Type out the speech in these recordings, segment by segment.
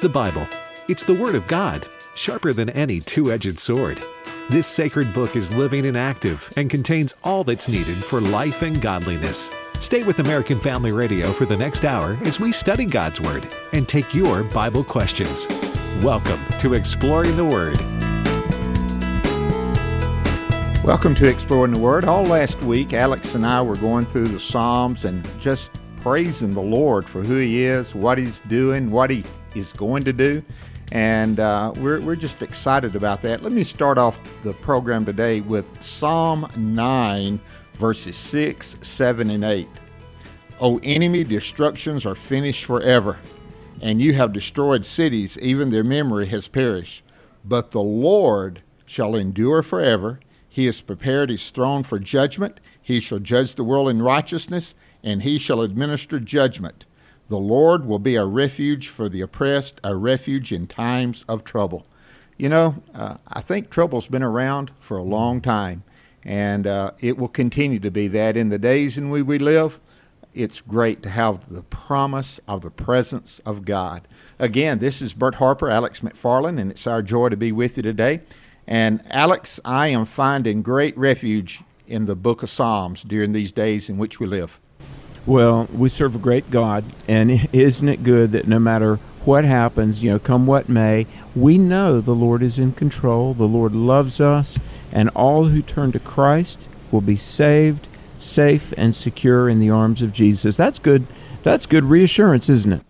The Bible. It's the Word of God, sharper than any two edged sword. This sacred book is living and active and contains all that's needed for life and godliness. Stay with American Family Radio for the next hour as we study God's Word and take your Bible questions. Welcome to Exploring the Word. Welcome to Exploring the Word. All last week, Alex and I were going through the Psalms and just praising the Lord for who He is, what He's doing, what He is going to do. And uh, we're, we're just excited about that. Let me start off the program today with Psalm 9, verses 6, 7, and 8. O enemy, destructions are finished forever, and you have destroyed cities, even their memory has perished. But the Lord shall endure forever. He has prepared his throne for judgment. He shall judge the world in righteousness, and he shall administer judgment. The Lord will be a refuge for the oppressed, a refuge in times of trouble. You know, uh, I think trouble's been around for a long time, and uh, it will continue to be that in the days in which we live. It's great to have the promise of the presence of God. Again, this is Bert Harper, Alex McFarland, and it's our joy to be with you today. And Alex, I am finding great refuge in the book of Psalms during these days in which we live. Well, we serve a great God, and isn't it good that no matter what happens, you know, come what may, we know the Lord is in control, the Lord loves us, and all who turn to Christ will be saved, safe, and secure in the arms of Jesus. That's good. That's good reassurance, isn't it?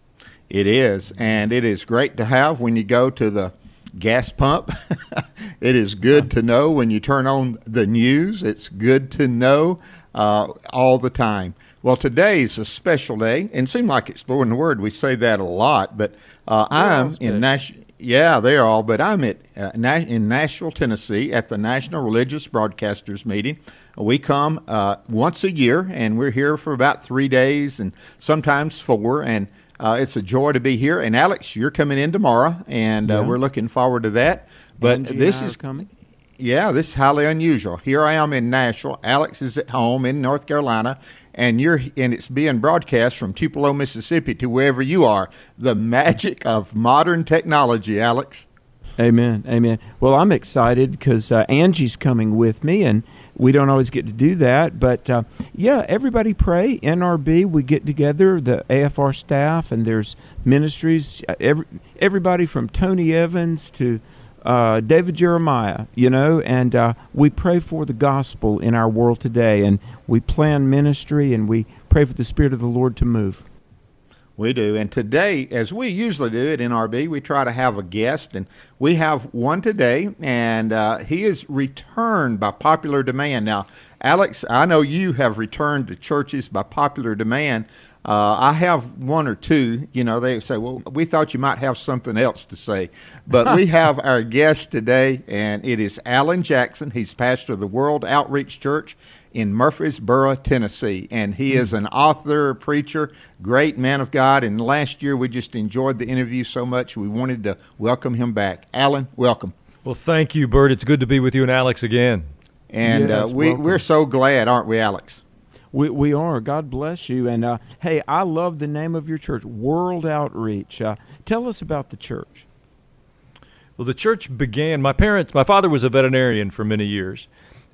It is, and it is great to have when you go to the gas pump. it is good to know when you turn on the news. It's good to know uh, all the time. Well, today is a special day, and it seems like exploring the word. We say that a lot, but uh, I'm in Nashville. Yeah, they're all. But I'm at uh, in Nashville, Tennessee, at the National Religious Broadcasters meeting. We come uh, once a year, and we're here for about three days, and sometimes four. And uh, it's a joy to be here. And Alex, you're coming in tomorrow, and uh, Yeah. we're looking forward to that. But Angie this is coming. yeah, this is highly unusual. Here I am in Nashville. Alex is at home in North Carolina, and you're and it's being broadcast from Tupelo, Mississippi, to wherever you are. The magic of modern technology, Alex. Amen. Amen. Well, I'm excited because uh, Angie's coming with me, and we don't always get to do that. But uh, yeah, everybody pray. NRB, we get together, the AFR staff, and there's ministries. uh, Every, everybody from Tony Evans to uh, David Jeremiah, you know, and uh, we pray for the gospel in our world today, and we plan ministry, and we pray for the Spirit of the Lord to move. We do. And today, as we usually do at NRB, we try to have a guest, and we have one today, and uh, he is returned by popular demand. Now, Alex, I know you have returned to churches by popular demand. Uh, I have one or two. You know, they say, well, we thought you might have something else to say. But we have our guest today, and it is Allen Jackson. He's pastor of the World Outreach Church in Murfreesboro, Tennessee. And he is an author, preacher, great man of God. And last year we just enjoyed the interview so much, we wanted to welcome him back. Allen, welcome. Well, thank you, Bert. It's good to be with you and Alex again. And Yes, uh, we, welcome. we're so glad, aren't we, Alex? We, we are. God bless you. And uh, hey, I love the name of your church, World Outreach. Uh, tell us about the church. Well, the church began. My parents, my father was a veterinarian for many years,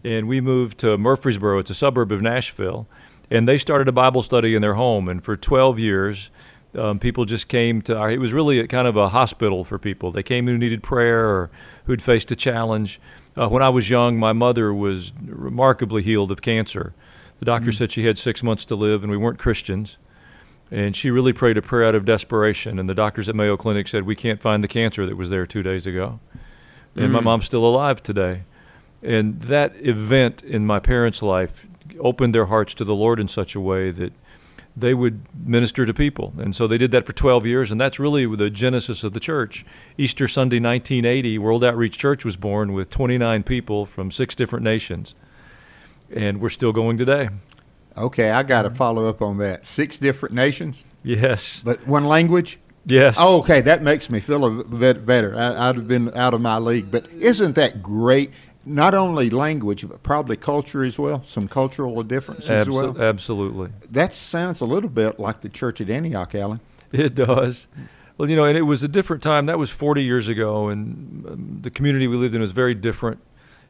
and we moved to Murfreesboro. It's a suburb of Nashville, and they started a Bible study in their home. And for 12 years, um, people just came to our. It was really a, kind of a hospital for people. They came who needed prayer or who'd faced a challenge. Uh, when I was young, my mother was remarkably healed of cancer. The doctor mm. said she had six months to live, and we weren't Christians. And she really prayed a prayer out of desperation. And the doctors at Mayo Clinic said, We can't find the cancer that was there two days ago. And my mm. mom's still alive today. And that event in my parents' life opened their hearts to the Lord in such a way that they would minister to people. And so they did that for 12 years. And that's really the genesis of the church. Easter Sunday, 1980, World Outreach Church was born with 29 people from six different nations. And we're still going today. Okay, I got to follow up on that. Six different nations, Yes. but one language? Yes. Oh, okay, that makes me feel a bit better. I, I'd have been out of my league, but isn't that great? Not only language, but probably culture as well. Some cultural differences as well. Absolutely. That sounds a little bit like the church at Antioch, Allen. It does. Well, you know, and it was a different time. That was 40 years ago, and um, the community we lived in was very different.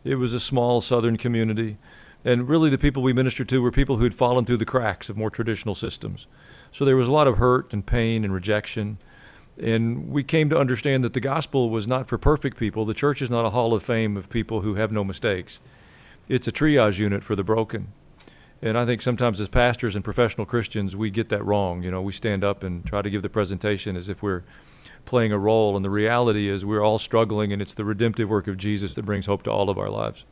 It was a small southern community, and really the people we ministered to were people who had fallen through the cracks of more traditional systems. So there was a lot of hurt and pain and rejection. And we came to understand that the gospel was not for perfect people. The church is not a hall of fame of people who have no mistakes. It's a triage unit for the broken. And I think sometimes as pastors and professional Christians, we get that wrong. You know, we stand up and try to give the presentation as if we're playing a role. And the reality is we're all struggling, and it's the redemptive work of Jesus that brings hope to all of our lives.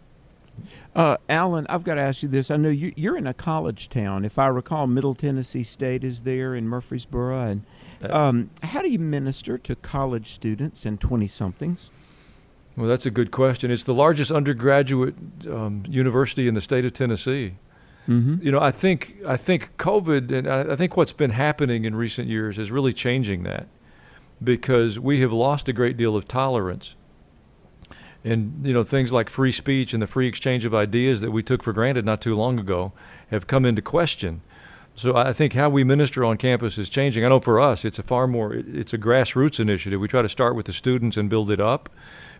Uh, Allen, I've got to ask you this. I know you, you're in a college town. If I recall, Middle Tennessee State is there in Murfreesboro. And um, how do you minister to college students and 20 somethings? Well, that's a good question. It's the largest undergraduate um, university in the state of Tennessee. Mm-hmm. You know, I think I think COVID and I, I think what's been happening in recent years is really changing that because we have lost a great deal of tolerance and you know things like free speech and the free exchange of ideas that we took for granted not too long ago have come into question. So I think how we minister on campus is changing. I know for us, it's a far more it's a grassroots initiative. We try to start with the students and build it up,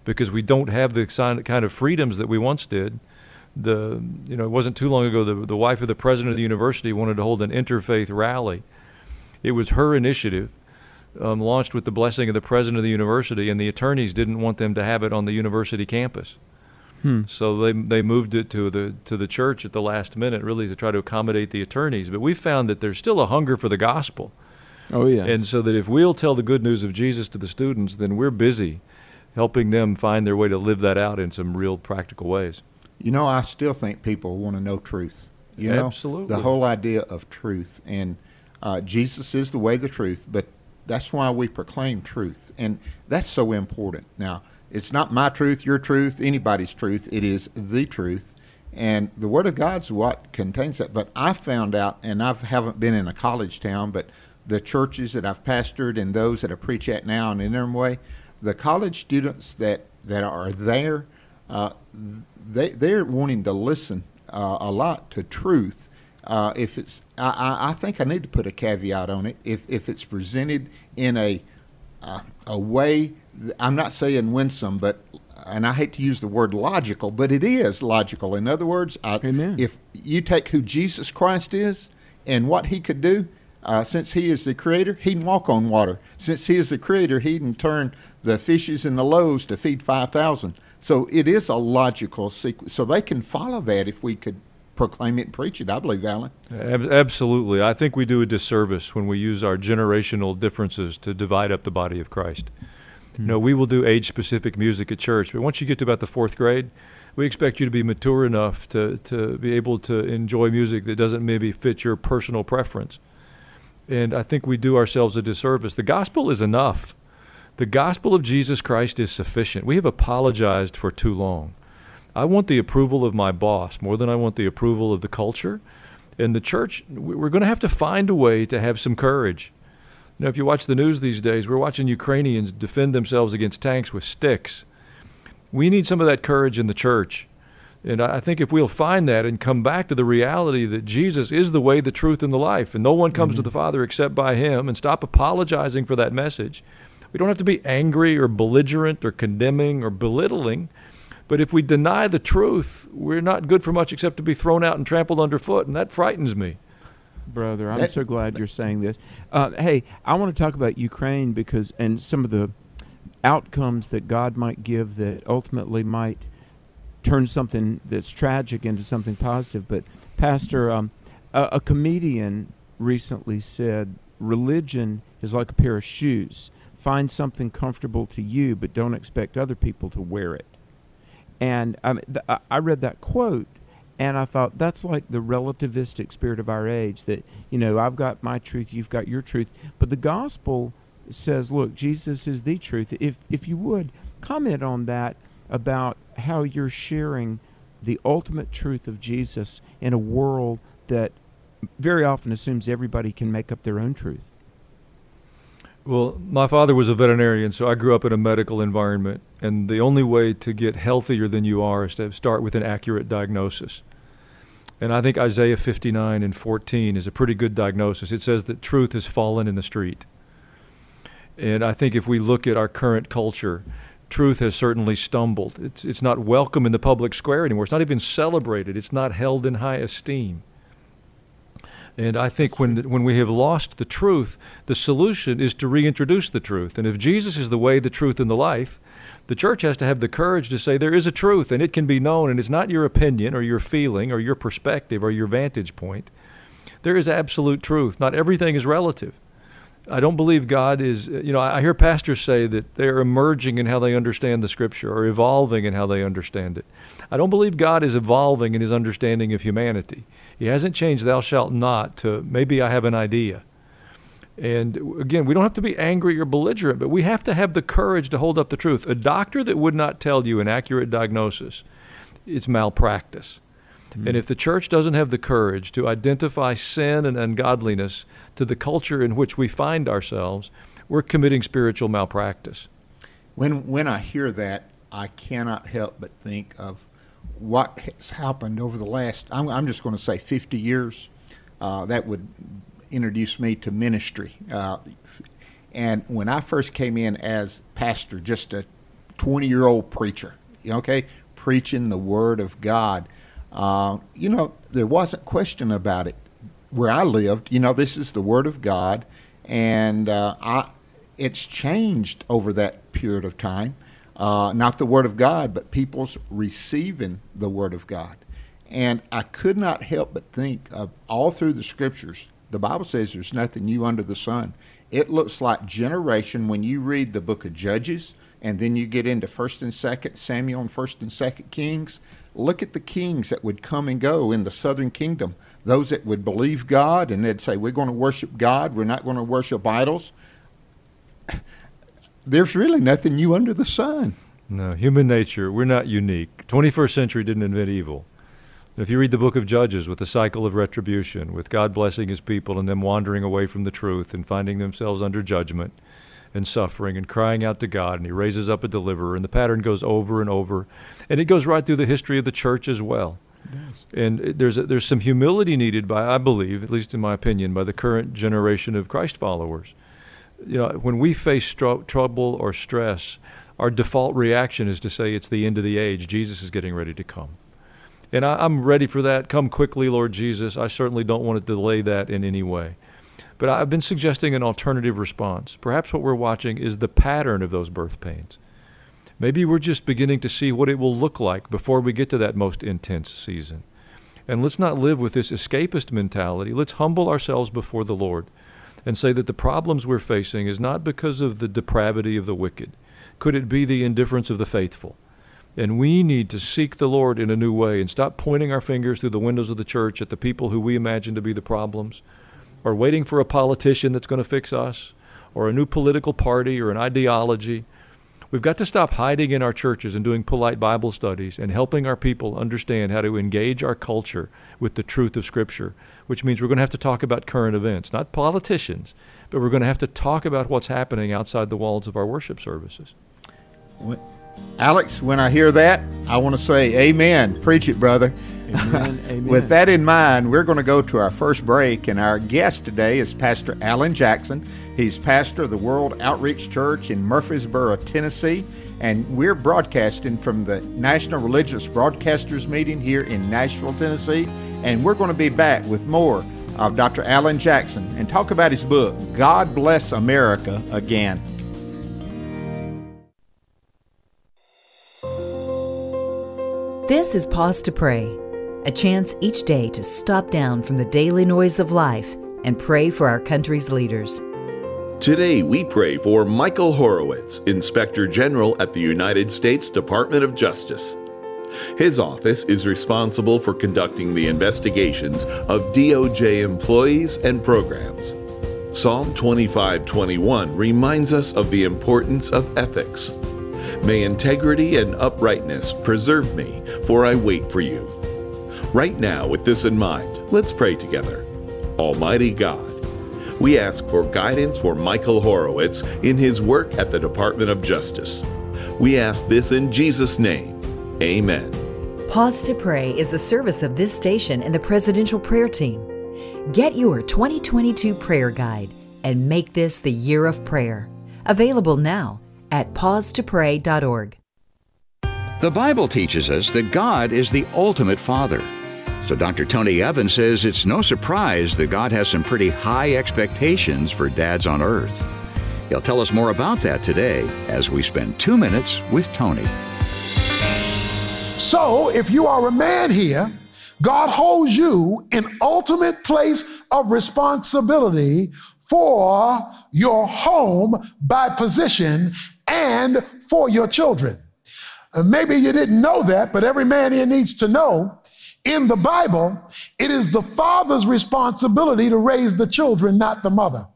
because we don't have the kind of freedoms that we once did. The you know it wasn't too long ago the the wife of the president of the university wanted to hold an interfaith rally. It was her initiative um, launched with the blessing of the president of the university, and the attorneys didn't want them to have it on the university campus. Hmm. So they they moved it to the to the church at the last minute, really to try to accommodate the attorneys. But we found that there's still a hunger for the gospel. Oh yeah. And so that if we'll tell the good news of Jesus to the students, then we're busy helping them find their way to live that out in some real practical ways. You know, I still think people want to know truth. You know, Absolutely. the whole idea of truth and uh, Jesus is the way, the truth, but that's why we proclaim truth. And that's so important. Now, it's not my truth, your truth, anybody's truth. It is the truth. And the Word of God's what contains that. But I found out, and I haven't been in a college town, but the churches that I've pastored and those that I preach at now in interim way, the college students that, that are there, uh, they, they're wanting to listen uh, a lot to truth uh, if it's, I, I think I need to put a caveat on it. If if it's presented in a uh, a way, I'm not saying winsome, but and I hate to use the word logical, but it is logical. In other words, I, if you take who Jesus Christ is and what He could do, uh, since He is the Creator, He can walk on water. Since He is the Creator, He can turn the fishes and the loaves to feed five thousand. So it is a logical sequence. So they can follow that if we could proclaim it and preach it. I believe, Allen. Absolutely. I think we do a disservice when we use our generational differences to divide up the body of Christ. Mm-hmm. You know, we will do age specific music at church, but once you get to about the fourth grade, we expect you to be mature enough to, to be able to enjoy music that doesn't maybe fit your personal preference. And I think we do ourselves a disservice. The gospel is enough. The gospel of Jesus Christ is sufficient. We have apologized for too long. I want the approval of my boss more than I want the approval of the culture. And the church, we're going to have to find a way to have some courage. You know, if you watch the news these days, we're watching Ukrainians defend themselves against tanks with sticks. We need some of that courage in the church. And I think if we'll find that and come back to the reality that Jesus is the way, the truth, and the life, and no one comes mm-hmm. to the Father except by Him, and stop apologizing for that message, we don't have to be angry or belligerent or condemning or belittling. But if we deny the truth, we're not good for much except to be thrown out and trampled underfoot, and that frightens me. Brother, I'm so glad you're saying this. Uh, hey, I want to talk about Ukraine because, and some of the outcomes that God might give that ultimately might turn something that's tragic into something positive. But, Pastor, um, a, a comedian recently said, religion is like a pair of shoes. Find something comfortable to you, but don't expect other people to wear it. And um, I read that quote and I thought that's like the relativistic spirit of our age that, you know, I've got my truth, you've got your truth. But the gospel says, look, Jesus is the truth. If, if you would, comment on that about how you're sharing the ultimate truth of Jesus in a world that very often assumes everybody can make up their own truth. Well, my father was a veterinarian, so I grew up in a medical environment. And the only way to get healthier than you are is to start with an accurate diagnosis. And I think Isaiah 59 and 14 is a pretty good diagnosis. It says that truth has fallen in the street. And I think if we look at our current culture, truth has certainly stumbled. It's, it's not welcome in the public square anymore. It's not even celebrated. It's not held in high esteem. And I think when, when we have lost the truth, the solution is to reintroduce the truth. And if Jesus is the way, the truth, and the life, the church has to have the courage to say there is a truth and it can be known, and it's not your opinion or your feeling or your perspective or your vantage point. There is absolute truth. Not everything is relative. I don't believe God is, you know, I hear pastors say that they're emerging in how they understand the scripture or evolving in how they understand it. I don't believe God is evolving in his understanding of humanity. He hasn't changed thou shalt not to maybe I have an idea. And again, we don't have to be angry or belligerent, but we have to have the courage to hold up the truth. A doctor that would not tell you an accurate diagnosis is malpractice. Mm-hmm. And if the church doesn't have the courage to identify sin and ungodliness to the culture in which we find ourselves, we're committing spiritual malpractice. When, when I hear that, I cannot help but think of what has happened over the last, I'm, I'm just going to say 50 years. Uh, that would introduce me to ministry. Uh, and when I first came in as pastor, just a 20 year old preacher, okay, preaching the Word of God, uh, you know, there wasn't question about it. Where I lived, you know, this is the Word of God, and uh, I, it's changed over that period of time. Uh, not the Word of God, but people's receiving the Word of God. And I could not help but think of all through the Scriptures, the Bible says there's nothing new under the sun. It looks like generation when you read the book of Judges, and then you get into First and Second Samuel and First and Second Kings look at the kings that would come and go in the southern kingdom. Those that would believe God and they'd say, We're going to worship God, we're not going to worship idols. There's really nothing new under the sun. No, human nature, we're not unique. 21st century didn't invent evil. If you read the book of Judges with the cycle of retribution, with God blessing his people and them wandering away from the truth and finding themselves under judgment, and suffering and crying out to God, and he raises up a deliverer, and the pattern goes over and over, and it goes right through the history of the church as well. Yes. And there's a, there's some humility needed by I believe, at least in my opinion, by the current generation of Christ followers. You know, when we face stro- trouble or stress, our default reaction is to say it's the end of the age. Jesus is getting ready to come. And I, I'm ready for that. Come quickly, Lord Jesus. I certainly don't want to delay that in any way. But I've been suggesting an alternative response. Perhaps what we're watching is the pattern of those birth pains. Maybe we're just beginning to see what it will look like before we get to that most intense season. And let's not live with this escapist mentality. Let's humble ourselves before the Lord and say that the problems we're facing is not because of the depravity of the wicked. Could it be the indifference of the faithful? And we need to seek the Lord in a new way and stop pointing our fingers through the windows of the church at the people who we imagine to be the problems or waiting for a politician that's going to fix us, or a new political party or an ideology. We've got to stop hiding in our churches and doing polite Bible studies and helping our people understand how to engage our culture with the truth of Scripture, which means we're going to have to talk about current events, not politicians, but we're going to have to talk about what's happening outside the walls of our worship services. Alex, when I hear that, I want to say, Amen. Preach it, brother. Amen. Amen. With that in mind, we're going to go to our first break, and our guest today is Pastor Allen Jackson. He's pastor of the World Outreach Church in Murfreesboro, Tennessee, and we're broadcasting from the National Religious Broadcasters Meeting here in Nashville, Tennessee. And we're going to be back with more of Dr. Allen Jackson and talk about his book, God Bless America Again. This is Pause to Pray, a chance each day to stop down from the daily noise of life and pray for our country's leaders. Today, we pray for Michael Horowitz, Inspector General at the United States Department of Justice. His office is responsible for conducting the investigations of DOJ employees and programs. Psalm 25:21 reminds us of the importance of ethics. May integrity and uprightness preserve me, for I wait for you. Right now, with this in mind, let's pray together. Almighty God, we ask for guidance for Michael Horowitz in his work at the Department of Justice. We ask this in Jesus' name. Amen. Pause to Pray is the service of this station and the Presidential Prayer Team. Get your 2022 prayer guide and make this the year of prayer. Available now at pausetopray.org. The Bible teaches us that God is the ultimate Father. So Dr. Tony Evans says it's no surprise that God has some pretty high expectations for dads on earth. He'll tell us more about that today as we spend two minutes with Tony. So, if you are a man here, God holds you in ultimate place of responsibility for your home by position and for your children. Uh, maybe you didn't know that, but every man here needs to know in the Bible, it is the father's responsibility to raise the children, not the mother.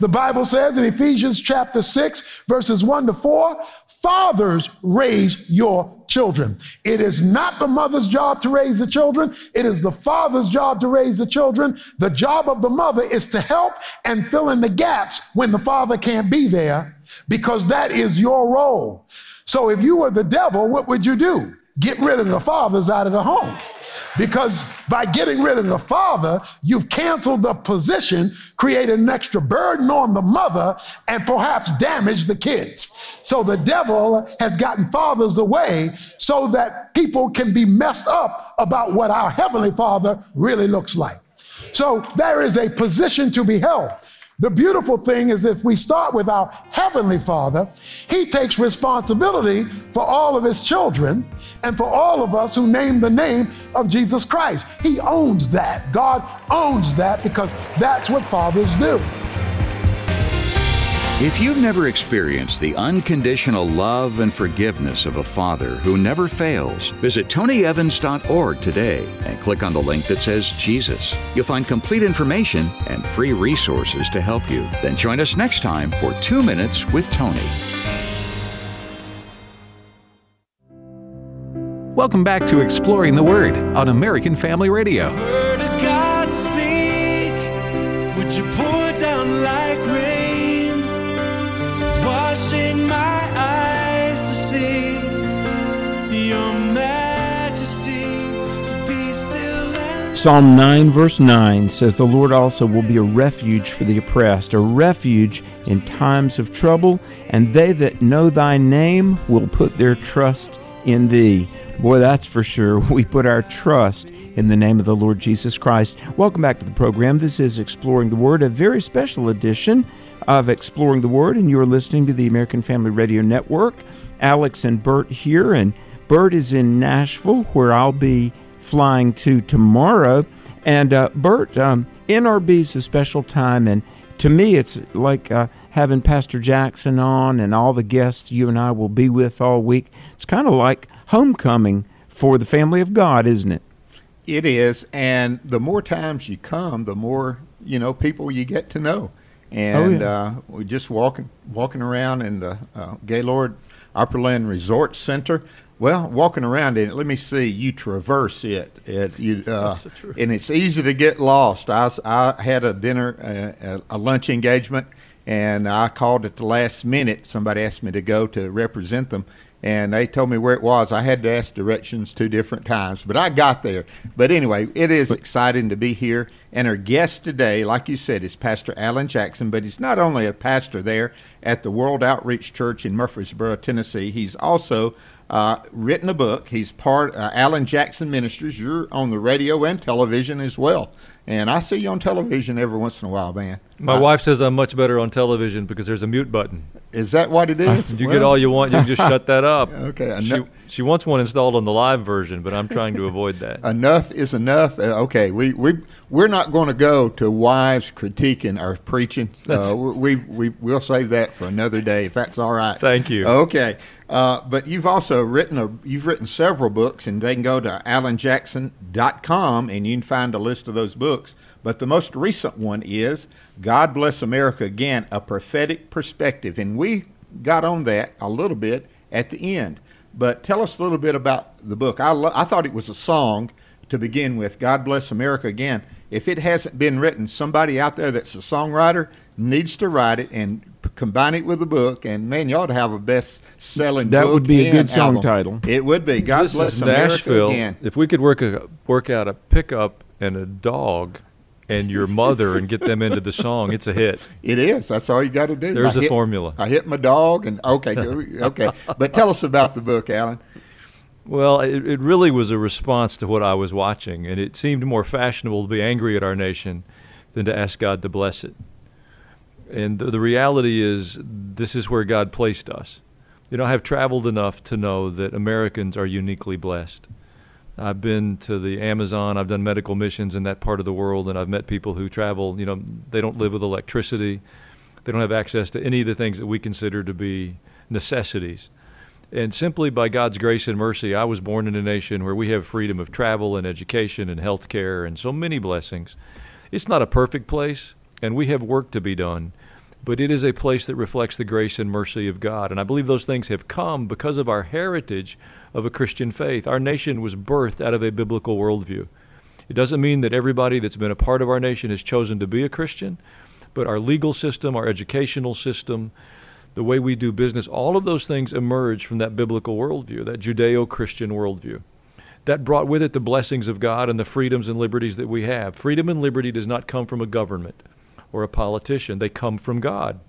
The Bible says in Ephesians chapter 6, verses 1 to 4, fathers raise your children. It is not the mother's job to raise the children, it is the father's job to raise the children. The job of the mother is to help and fill in the gaps when the father can't be there because that is your role. So if you were the devil, what would you do? Get rid of the fathers out of the home. Because by getting rid of the father, you've canceled the position, created an extra burden on the mother, and perhaps damaged the kids. So the devil has gotten fathers away so that people can be messed up about what our heavenly father really looks like. So there is a position to be held. The beautiful thing is if we start with our Heavenly Father, He takes responsibility for all of His children and for all of us who name the name of Jesus Christ. He owns that. God owns that because that's what fathers do. If you've never experienced the unconditional love and forgiveness of a father who never fails, visit tonyevans.org today and click on the link that says Jesus. You'll find complete information and free resources to help you. Then join us next time for Two Minutes with Tony. Welcome back to Exploring the Word on American Family Radio. Psalm 9, verse 9 says, The Lord also will be a refuge for the oppressed, a refuge in times of trouble, and they that know thy name will put their trust in thee. Boy, that's for sure. We put our trust in the name of the Lord Jesus Christ. Welcome back to the program. This is Exploring the Word, a very special edition of Exploring the Word, and you're listening to the American Family Radio Network. Alex and Bert here, and Bert is in Nashville, where I'll be flying to tomorrow. And uh, Bert, um, NRB is a special time, and to me, it's like uh, having Pastor Jackson on and all the guests you and I will be with all week. It's kind of like homecoming for the family of God, isn't it? It is, and the more times you come, the more you know people you get to know. And oh, yeah. uh, we're just walking walking around in the uh, Gaylord Opryland Resort Center. Well, walking around in it, let me see. You traverse it, it you, uh, and it's easy to get lost. I, I had a dinner, uh, a lunch engagement, and I called at the last minute. Somebody asked me to go to represent them, and they told me where it was. I had to ask directions two different times, but I got there. But anyway, it is exciting to be here. And our guest today, like you said, is Pastor Allen Jackson, but he's not only a pastor there at the World Outreach Church in Murfreesboro, Tennessee, he's also uh, written a book. He's part uh, Allen Jackson Ministries. You're on the radio and television as well, and I see you on television every once in a while, man. My wife says I'm much better on television because there's a mute button. Is that what it is? you well, get all you want. You can just shut that up. Okay. She, she wants one installed on the live version, but I'm trying to avoid that. enough is enough. Uh, okay. We we we're not going to go to wives critiquing our preaching. Uh, we we we'll save that for another day if that's all right. Thank you. Okay. Uh, but you've also written a you've written several books, and they can go to allenjackson.com and you can find a list of those books. But the most recent one is God Bless America Again, a prophetic perspective. And we got on that a little bit at the end. But tell us a little bit about the book. I, lo- I thought it was a song to begin with God Bless America Again. If it hasn't been written, somebody out there that's a songwriter needs to write it and combine it with the book. And man, you ought to have a best selling That would be a good song album. title. It would be. God this Bless is America Nashville. Again. If we could work a, work out a pickup and a dog and your mother and get them into the song, it's a hit. It is. That's all you got to do. There's I a hit, formula. I hit my dog, and okay, okay. But tell us about the book, Allen. Well, it, it really was a response to what I was watching, and it seemed more fashionable to be angry at our nation than to ask God to bless it. And the, the reality is, this is where God placed us. You know, I have traveled enough to know that Americans are uniquely blessed. I've been to the Amazon, I've done medical missions in that part of the world, and I've met people who travel, you know, they don't live with electricity, they don't have access to any of the things that we consider to be necessities. And simply by God's grace and mercy, I was born in a nation where we have freedom of travel and education and health care and so many blessings. It's not a perfect place, and we have work to be done, but it is a place that reflects the grace and mercy of God. And I believe those things have come because of our heritage of a Christian faith. Our nation was birthed out of a biblical worldview. It doesn't mean that everybody that's been a part of our nation has chosen to be a Christian, but our legal system, our educational system, the way we do business, all of those things emerge from that biblical worldview, that Judeo Christian worldview. That brought with it the blessings of God and the freedoms and liberties that we have. Freedom and liberty does not come from a government or a politician, they come from God.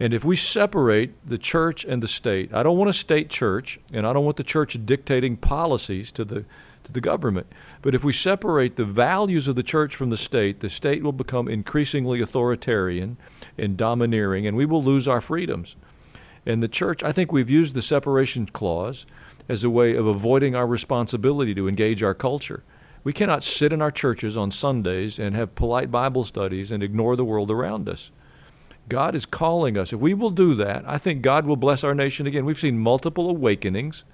And if we separate the church and the state, I don't want a state church, and I don't want the church dictating policies to the to the government. But if we separate the values of the church from the state, the state will become increasingly authoritarian and domineering, and we will lose our freedoms. And the church, I think we've used the separation clause as a way of avoiding our responsibility to engage our culture. We cannot sit in our churches on Sundays and have polite Bible studies and ignore the world around us. God is calling us. If we will do that, I think God will bless our nation again. We've seen multiple awakenings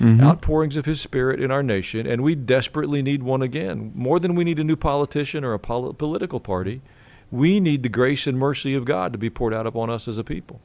mm-hmm. outpourings of His Spirit in our nation, and we desperately need one again. More than we need a new politician or a pol- political party, we need the grace and mercy of God to be poured out upon us as a people.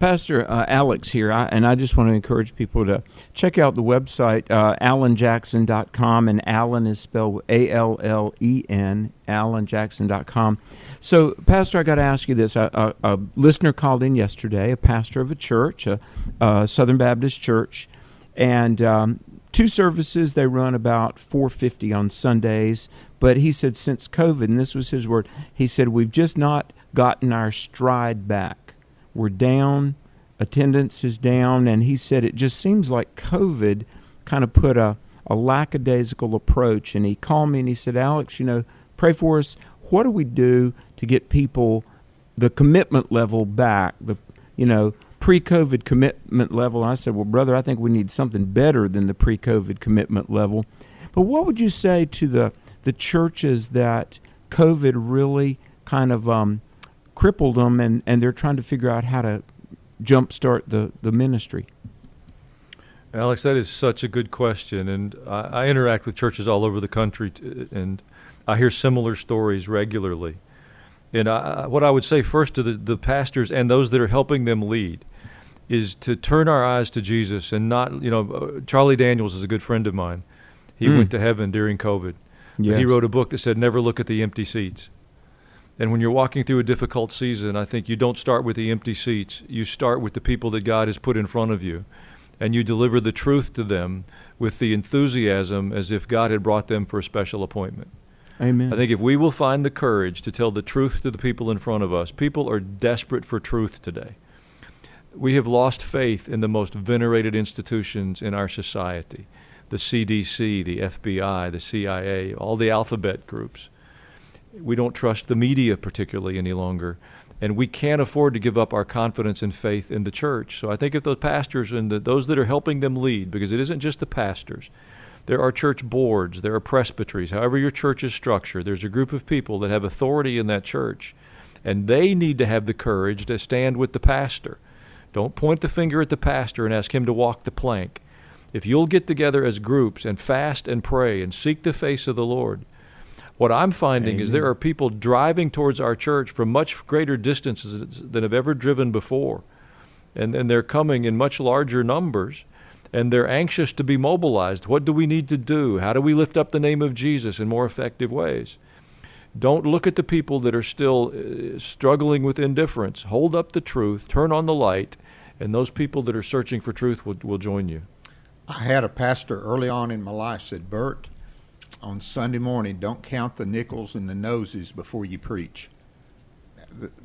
Pastor uh, Alex here, I, and I just want to encourage people to check out the website, uh, allenjackson.com, and Allen is spelled A L L E N, allenjackson.com. So, Pastor, I got to ask you this. A, a, a, listener called in yesterday, a pastor of a church, a, a Southern Baptist church, and um, two services they run about 450 on Sundays. But he said since COVID, and this was his word, he said we've just not gotten our stride back. We're down, attendance is down, and he said it just seems like COVID kind of put a, a lackadaisical approach. And he called me and he said, Alex, you know, pray for us. What do we do to get people the commitment level back? The you know pre-COVID commitment level. I said, well, brother, I think we need something better than the pre-COVID commitment level. But what would you say to the the churches that COVID really kind of um, crippled them, and, and they're trying to figure out how to jumpstart the, the ministry? Alex, that is such a good question, and I, I interact with churches all over the country, t- and I hear similar stories regularly. And I, what I would say first to the, the pastors and those that are helping them lead is to turn our eyes to Jesus and not, you know, uh, Charlie Daniels is a good friend of mine. He mm. went to heaven during COVID. Yes. He wrote a book that said, Never look at the empty seats. And when you're walking through a difficult season, I think you don't start with the empty seats. You start with the people that God has put in front of you. And you deliver the truth to them with the enthusiasm as if God had brought them for a special appointment. Amen. I think if we will find the courage to tell the truth to the people in front of us, people are desperate for truth today we have lost faith in the most venerated institutions in our society the CDC, the FBI, the CIA, all the alphabet groups. We don't trust the media particularly any longer. And we can't afford to give up our confidence and faith in the church. So I think if the pastors and the, those that are helping them lead, because it isn't just the pastors, there are church boards, there are presbyteries, however your church is structured, there's a group of people that have authority in that church. And they need to have the courage to stand with the pastor don't point the finger at the pastor and ask him to walk the plank. If you'll get together as groups and fast and pray and seek the face of the Lord, what I'm finding Amen. is there are people driving towards our church from much greater distances than have ever driven before. And, and they're coming in much larger numbers and they're anxious to be mobilized. What do we need to do? How do we lift up the name of Jesus in more effective ways? Don't look at the people that are still uh, struggling with indifference. Hold up the truth, turn on the light, and those people that are searching for truth will, will join you. I had a pastor early on in my life said, Bert, on Sunday morning, don't count the nickels and the noses before you preach.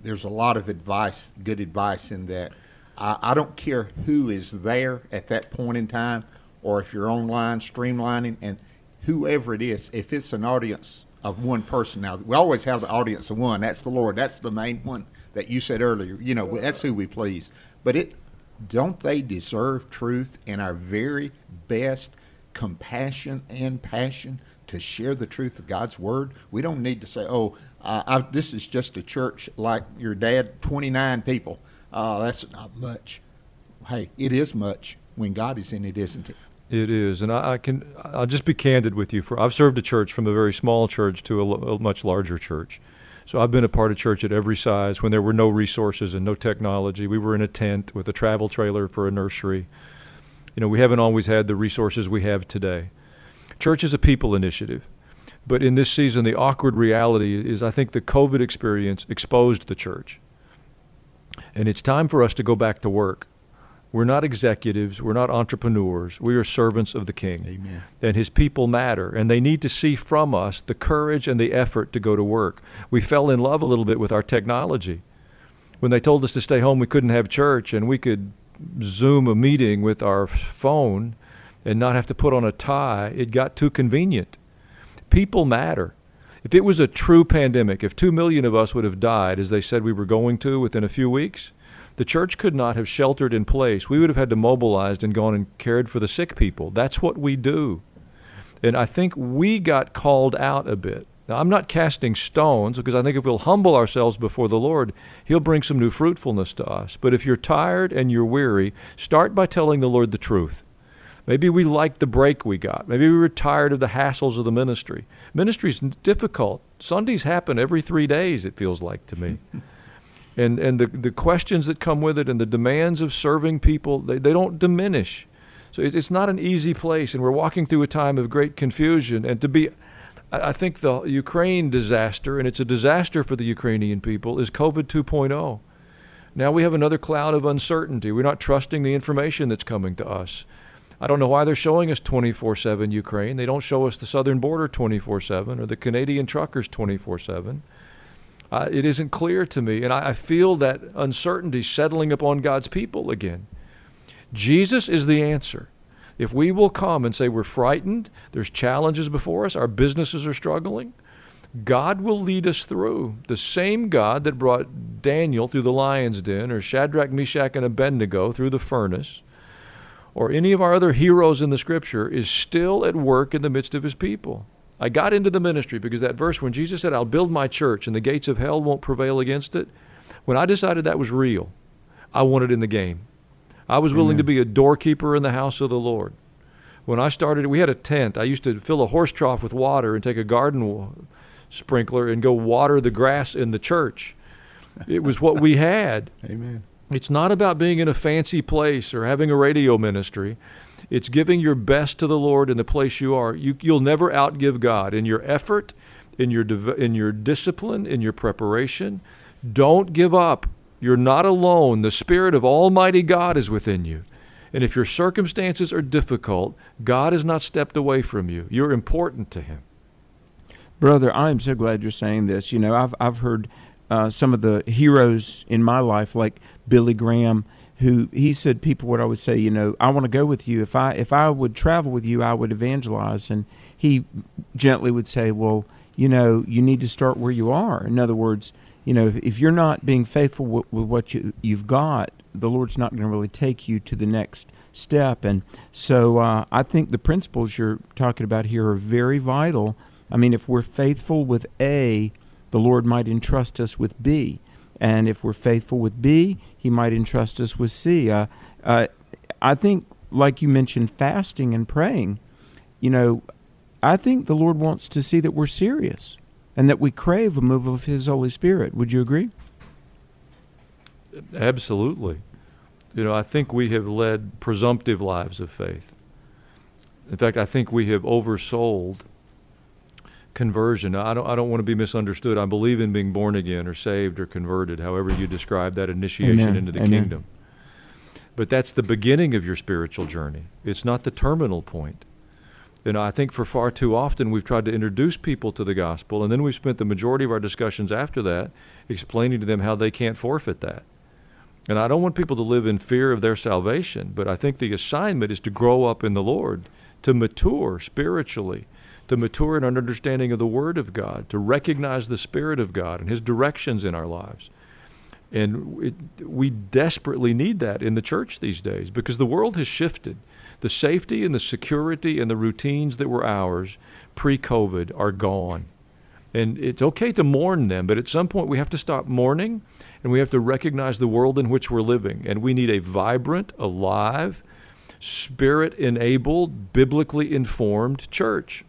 There's a lot of advice, good advice in that. I, I don't care who is there at that point in time, or if you're online streamlining, and whoever it is, if it's an audience of one person. Now, we always have the audience of one. That's the Lord. That's the main one that you said earlier. You know, that's who we please. But it don't they deserve truth in our very best compassion and passion to share the truth of God's word? We don't need to say, "Oh, uh, I, this is just a church like your dad, 29 people." Uh, that's not much. Hey, it is much when God is in it, isn't it? It is, and I, I, can. I'll just be candid with you. For I've served a church from a very small church to a, a, much larger church, so I've been a part of church at every size. When there were no resources and no technology, we were in a tent with a travel trailer for a nursery. You know, we haven't always had the resources we have today. Church is a people initiative, but in this season, the awkward reality is I think the COVID experience exposed the church, and it's time for us to go back to work we're not executives. We're not entrepreneurs. We are servants of the King. Amen. And his people matter. And they need to see from us the courage and the effort to go to work. We fell in love a little bit with our technology. When they told us to stay home, we couldn't have church and we could Zoom a meeting with our phone and not have to put on a tie. It got too convenient. People matter. If it was a true pandemic, if two million of us would have died, as they said we were going to within a few weeks, the church could not have sheltered in place. We would have had to mobilize and gone and cared for the sick people. That's what we do. And I think we got called out a bit. Now, I'm not casting stones because I think if we'll humble ourselves before the Lord, He'll bring some new fruitfulness to us. But if you're tired and you're weary, start by telling the Lord the truth. Maybe we liked the break we got. Maybe we were tired of the hassles of the ministry. Ministry's difficult. Sundays happen every three days, it feels like to me. and and the the questions that come with it and the demands of serving people they, they don't diminish so it's, it's not an easy place and we're walking through a time of great confusion and to be I, I think the Ukraine disaster and it's a disaster for the Ukrainian people is COVID 2.0 now we have another cloud of uncertainty we're not trusting the information that's coming to us I don't know why they're showing us 24 7 Ukraine. They don't show us the southern border 24 7 or the Canadian truckers 24 7 uh, it isn't clear to me. And I, I feel that uncertainty settling upon God's people again. Jesus is the answer. If we will come and say we're frightened, there's challenges before us, our businesses are struggling, God will lead us through. The same God that brought Daniel through the lion's den, or Shadrach, Meshach, and Abednego through the furnace, or any of our other heroes in the scripture, is still at work in the midst of his people. I got into the ministry because that verse when Jesus said, I'll build my church and the gates of hell won't prevail against it, when I decided that was real, I wanted in the game. I was willing Amen. to be a doorkeeper in the house of the Lord. When I started, we had a tent. I used to fill a horse trough with water and take a garden sprinkler and go water the grass in the church. It was what we had. Amen. It's not about being in a fancy place or having a radio ministry. It's giving your best to the Lord in the place you are. You, you'll never outgive God in your effort, in your, in your discipline, in your preparation. Don't give up. You're not alone. The Spirit of Almighty God is within you. And if your circumstances are difficult, God has not stepped away from you. You're important to Him. Brother, I am so glad you're saying this. You know, I've, I've heard uh, some of the heroes in my life, like Billy Graham, who he said people would always say, you know, I want to go with you. If I if I would travel with you, I would evangelize. And he gently would say, well, you know, you need to start where you are. In other words, you know, if, if you're not being faithful with, with what you you've got, the Lord's not going to really take you to the next step. And so uh, I think the principles you're talking about here are very vital. I mean, if we're faithful with A, the Lord might entrust us with B. And if we're faithful with B, He might entrust us with C. Uh, uh, I think, like you mentioned, fasting and praying, you know, I think the Lord wants to see that we're serious and that we crave a move of His Holy Spirit. Would you agree? Absolutely. You know, I think we have led presumptive lives of faith. In fact, I think we have oversold conversion. I don't, I don't want to be misunderstood. I believe in being born again or saved or converted, however you describe that initiation Amen. into the Amen. kingdom. But that's the beginning of your spiritual journey. It's not the terminal point. And I think for far too often we've tried to introduce people to the gospel, and then we've spent the majority of our discussions after that explaining to them how they can't forfeit that. And I don't want people to live in fear of their salvation, but I think the assignment is to grow up in the Lord, to mature spiritually, to mature in an understanding of the Word of God, to recognize the Spirit of God and His directions in our lives. And it, we desperately need that in the church these days because the world has shifted. The safety and the security and the routines that were ours pre COVID are gone. And it's okay to mourn them, but at some point we have to stop mourning and we have to recognize the world in which we're living. And we need a vibrant, alive, spirit enabled, biblically informed church.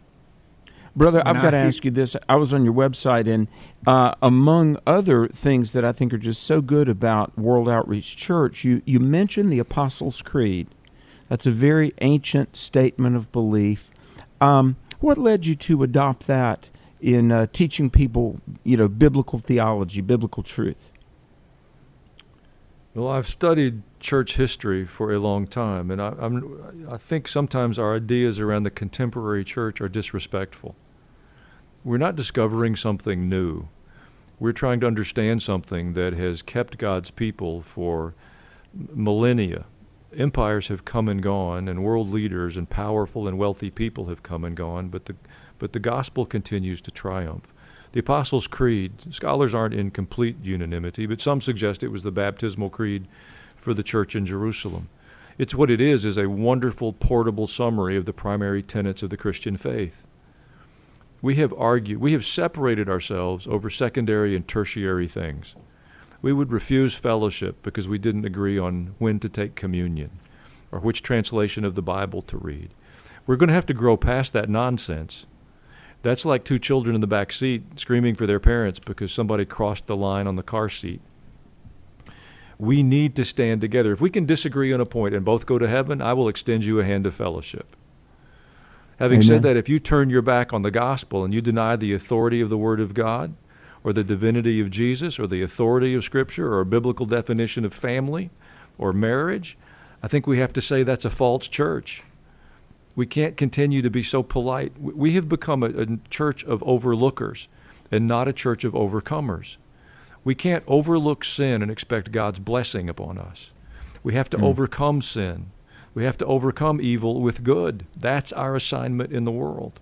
Brother, I've got to ask you this. I was on your website, and uh, among other things that I think are just so good about World Outreach Church, you, you mentioned the Apostles' Creed. That's a very ancient statement of belief. Um, what led you to adopt that in uh, teaching people, you know, biblical theology, biblical truth? Well, I've studied church history for a long time, and I, I'm, I think sometimes our ideas around the contemporary church are disrespectful. We're not discovering something new. We're trying to understand something that has kept God's people for millennia. Empires have come and gone, and world leaders and powerful and wealthy people have come and gone, but the, but the gospel continues to triumph. The Apostles' Creed, scholars aren't in complete unanimity, but some suggest it was the baptismal creed for the church in Jerusalem. It's what it is is a wonderful portable summary of the primary tenets of the Christian faith. We have argued, we have separated ourselves over secondary and tertiary things. We would refuse fellowship because we didn't agree on when to take communion or which translation of the Bible to read. We're going to have to grow past that nonsense that's like two children in the back seat screaming for their parents because somebody crossed the line on the car seat. We need to stand together. If we can disagree on a point and both go to heaven, I will extend you a hand of fellowship. Having Amen. said that, if you turn your back on the gospel and you deny the authority of the Word of God, or the divinity of Jesus, or the authority of Scripture, or a biblical definition of family or marriage, I think we have to say that's a false church. We can't continue to be so polite. We have become a, a church of overlookers and not a church of overcomers. We can't overlook sin and expect God's blessing upon us. We have to mm. overcome sin. We have to overcome evil with good. That's our assignment in the world.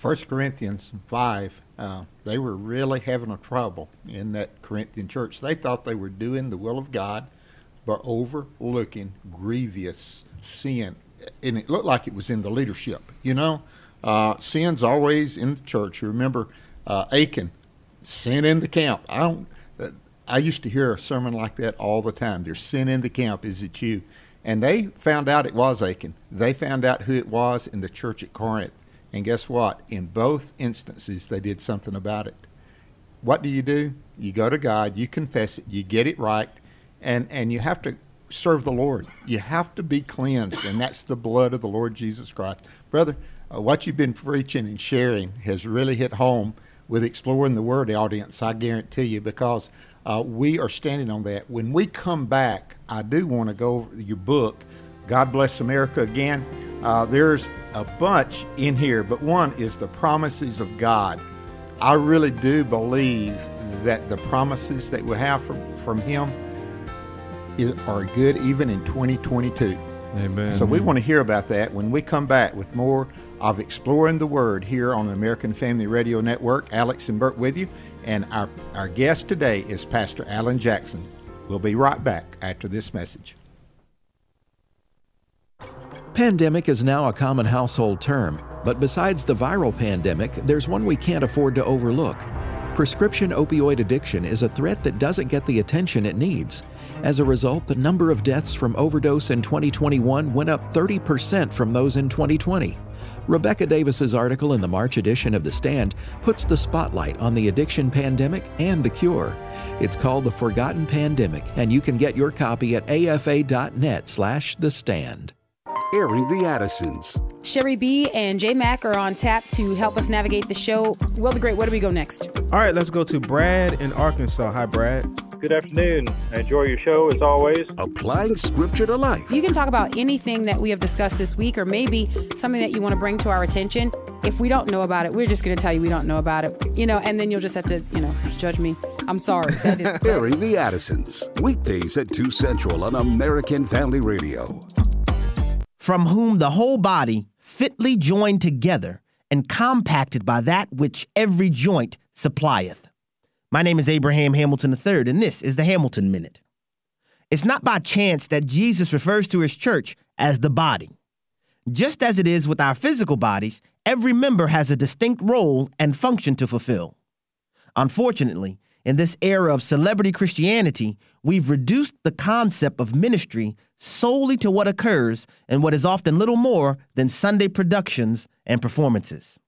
1 Corinthians 5, uh, they were really having a trouble in that Corinthian church. They thought they were doing the will of God, but overlooking grievous sin and it looked like it was in the leadership. You know, uh, sin's always in the church. You remember uh, Achan, sin in the camp. I don't. Uh, I used to hear a sermon like that all the time. There's sin in the camp. Is it you? And they found out it was Achan. They found out who it was in the church at Corinth. And guess what? In both instances, they did something about it. What do you do? You go to God, you confess it, you get it right, and, and you have to serve the Lord. You have to be cleansed, and that's the blood of the Lord Jesus Christ. Brother, uh, what you've been preaching and sharing has really hit home with exploring the Word audience, I guarantee you, because uh, we are standing on that. When we come back, I do want to go over your book, God Bless America Again. Uh, there's a bunch in here, but one is the promises of God. I really do believe that the promises that we have from, from Him are good even in 2022. Amen. So we want to hear about that when we come back with more of Exploring the Word here on the American Family Radio Network. Alex and Bert with you. And our, our guest today is Pastor Allen Jackson. We'll be right back after this message. Pandemic is now a common household term, but besides the viral pandemic, there's one we can't afford to overlook. Prescription opioid addiction is a threat that doesn't get the attention it needs. As a result, the number of deaths from overdose in 2021 went up 30% from those in 2020. Rebecca Davis's article in the March edition of The Stand puts the spotlight on the addiction pandemic and the cure. It's called The Forgotten Pandemic, and you can get your copy at afa.net slash the stand. Airing the Addisons. Sherry B and J Mac are on tap to help us navigate the show. Will the Great, where do we go next? All right, let's go to Brad in Arkansas. Hi, Brad. Good afternoon. I enjoy your show as always. Applying scripture to life. You can talk about anything that we have discussed this week, or maybe something that you want to bring to our attention. If we don't know about it, we're just going to tell you we don't know about it, you know, and then you'll just have to, you know, judge me. I'm sorry. That is airing the Addisons weekdays at two central on American Family Radio. From whom the whole body fitly joined together and compacted by that which every joint supplieth. My name is Abraham Hamilton III, and this is the Hamilton Minute. It's not by chance that Jesus refers to his church as the body. Just as it is with our physical bodies, every member has a distinct role and function to fulfill. Unfortunately, in this era of celebrity Christianity, we've reduced the concept of ministry solely to what occurs and what is often little more than Sunday productions and performances.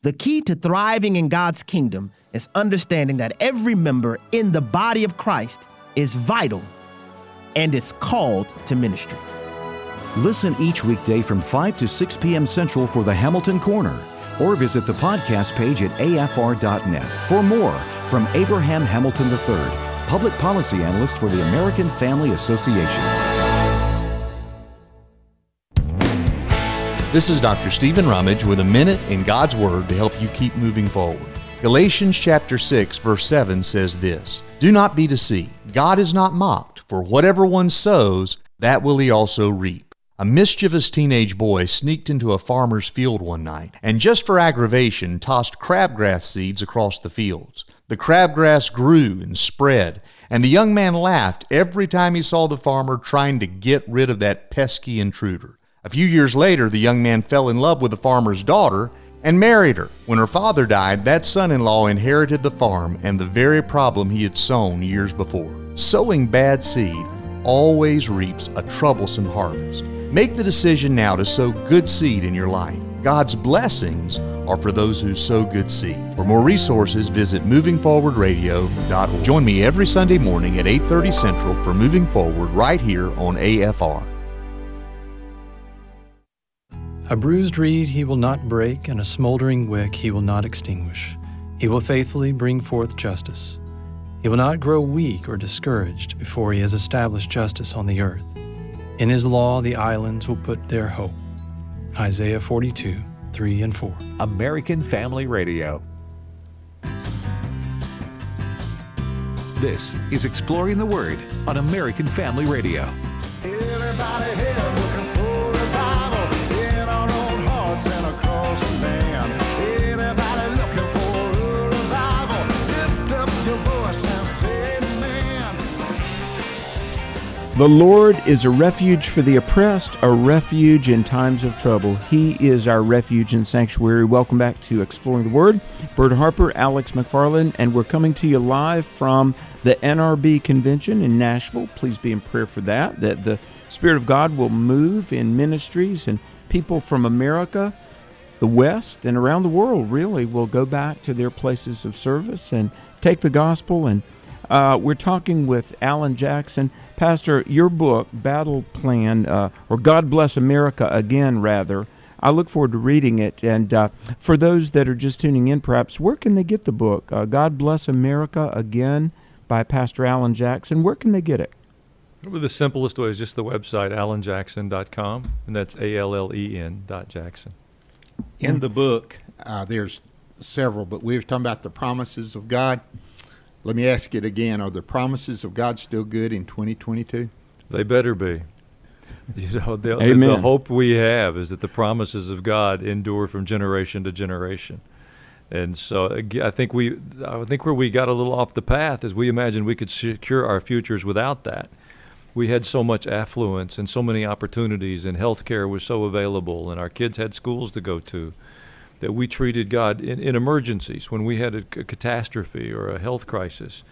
The key to thriving in God's kingdom is understanding that every member in the body of Christ is vital and is called to ministry. Listen each weekday from 5 to 6 p.m. Central for the Hamilton Corner or visit the podcast page at afr.net for more from Abraham Hamilton III, Public Policy Analyst for the American Family Association. This is Dr. Stephen Rummage with a minute in God's Word to help you keep moving forward. Galatians chapter 6 verse 7 says this, Do not be deceived. God is not mocked, for whatever one sows, that will he also reap. A mischievous teenage boy sneaked into a farmer's field one night and just for aggravation tossed crabgrass seeds across the fields. The crabgrass grew and spread, and the young man laughed every time he saw the farmer trying to get rid of that pesky intruder. A few years later, the young man fell in love with the farmer's daughter and married her. When her father died, that son in law inherited the farm and the very problem he had sown years before. Sowing bad seed always reaps a troublesome harvest. Make the decision now to sow good seed in your life. God's blessings are for those who sow good seed. For more resources, visit movingforwardradio.org. Join me every Sunday morning at 8:30 Central for Moving Forward right here on AFR. A bruised reed he will not break, and a smoldering wick he will not extinguish. He will faithfully bring forth justice. He will not grow weak or discouraged before he has established justice on the earth. In his law the islands will put their hope. Isaiah 42, 3 and 4. American Family Radio. This is Exploring the Word on American Family Radio. Everybody here looking for revival in our own hearts and across the land. The Lord is a refuge for the oppressed, a refuge in times of trouble. He is our refuge and sanctuary. Welcome back to Exploring the Word. Bert Harper, Alex McFarland, and we're coming to you live from the NRB convention in Nashville. Please be in prayer for that, that the Spirit of God will move in ministries and people from America, the West, and around the world really will go back to their places of service and take the gospel. And uh, we're talking with Allen Jackson. Pastor, your book, Battle Plan, uh, or God Bless America Again, rather, I look forward to reading it. And uh, for those that are just tuning in, perhaps, where can they get the book? Uh, God Bless America Again by Pastor Allen Jackson. Where can they get it? Probably the simplest way is just the website, allenjackson.com, and that's A L L E N dot Jackson. In the book, uh, there's several, but we were talking about the promises of God. Let me ask it again: Are the promises of God still good in 2022? They better be. You know, the, the, Amen. the hope we have is that the promises of God endure from generation to generation. And so I think we, I think where we got a little off the path is we imagined we could secure our futures without that. We had so much affluence and so many opportunities, and healthcare was so available, and our kids had schools to go to, that we treated God in, in emergencies when we had a catastrophe or a health crisis.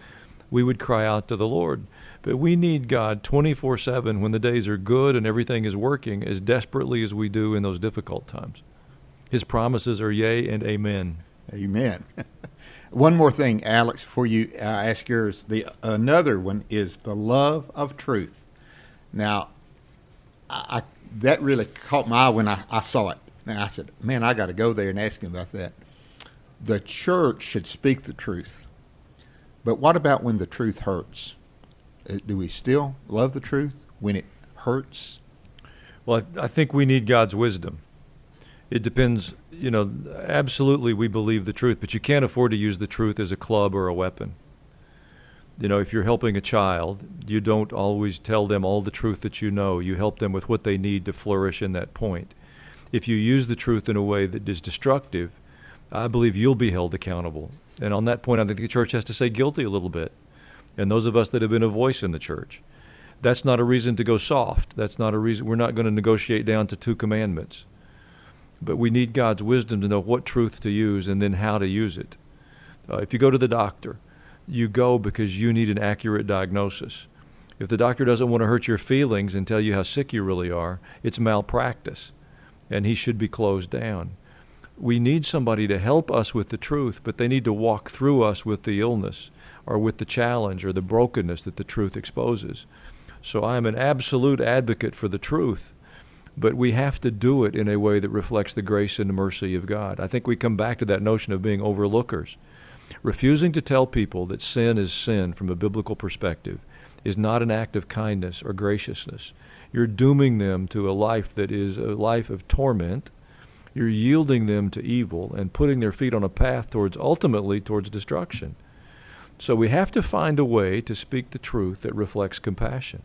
We would cry out to the Lord. But we need God 24 7 when the days are good and everything is working as desperately as we do in those difficult times. His promises are yea and amen. Amen. one more thing, Alex, before you uh, ask yours. The another one is the love of truth. Now, I, I- that really caught my eye when I, I saw it. And I said, man, I got to go there and ask him about that. The church should speak the truth. But what about when the truth hurts? Uh, Do we still love the truth when it hurts? Well, I, th- I think we need God's wisdom. It depends, you know, absolutely we believe the truth, but you can't afford to use the truth as a club or a weapon. You know, if you're helping a child, you don't always tell them all the truth that you know. You help them with what they need to flourish in that point. If you use the truth in a way that is destructive, I believe you'll be held accountable. And on that point, I think the church has to say guilty a little bit. And those of us that have been a voice in the church, that's not a reason to go soft. That's not a reason. We're not going to negotiate down to two commandments. But we need God's wisdom to know what truth to use and then how to use it. Uh, if you go to the doctor, you go because you need an accurate diagnosis. If the doctor doesn't want to hurt your feelings and tell you how sick you really are, it's malpractice, and he should be closed down. We need somebody to help us with the truth, but they need to walk through us with the illness or with the challenge or the brokenness that the truth exposes. So I am an absolute advocate for the truth, but we have to do it in a way that reflects the grace and the mercy of God. I think we come back to that notion of being overlookers. Refusing to tell people that sin is sin from a biblical perspective is not an act of kindness or graciousness. You're dooming them to a life that is a life of torment. You're yielding them to evil and putting their feet on a path towards ultimately towards destruction. So we have to find a way to speak the truth that reflects compassion.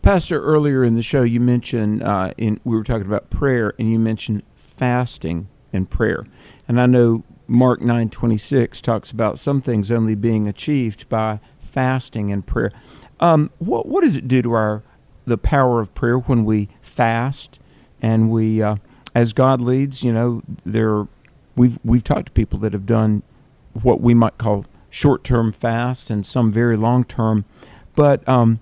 Pastor, earlier in the show, you mentioned uh, in we were talking about prayer, and you mentioned fasting and prayer. And I know Mark nine twenty six talks about some things only being achieved by fasting and prayer. Um, what what does it do to our the power of prayer when we fast and we, uh, as God leads, you know, there we've we've talked to people that have done what we might call short term fast and some very long term, but um,